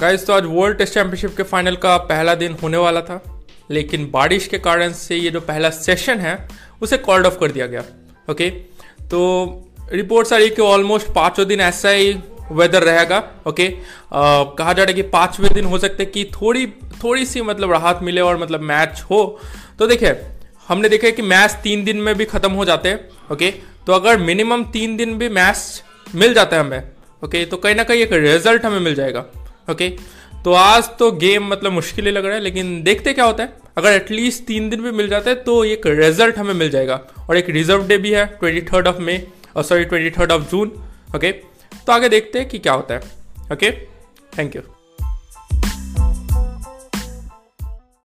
Guys तो आज world test championship के फाइनल का पहला दिन होने वाला था, लेकिन बारिश के कारण से ये जो पहला सेशन है, उसे कॉल्ड ऑफ़ कर दिया गया ओके तो रिपोर्ट्स आ रही कि ऑलमोस्ट पाँचों दिन ऐसा ही वेदर रहेगा ओके कहा जा रहा है कि पाँचवें दिन हो सकता कि थोड़ी थोड़ी सी मतलब राहत मिले और मतलब मैच हो। तो देखिए, हमने देखा कि मैच तीन दिन में भी ख़त्म हो जाते हैं ओके तो अगर मिनिमम तीन दिन भी मैच मिल जाता है हमें ओके तो कहीं ना कहीं एक रिज़ल्ट हमें मिल जाएगा। ओके तो आज तो गेम मतलब मुश्किल ही लग रहा है, लेकिन देखते क्या होता है। अगर एटलीस्ट तीन दिन भी मिल जाता है तो एक रिज़ल्ट हमें मिल जाएगा। और एक रिज़र्व डे भी है ट्वेंटी थर्ड ऑफ़ मे और sorry twenty third of June okay तो आगे देखते हैं कि क्या होता है ओके थैंक यू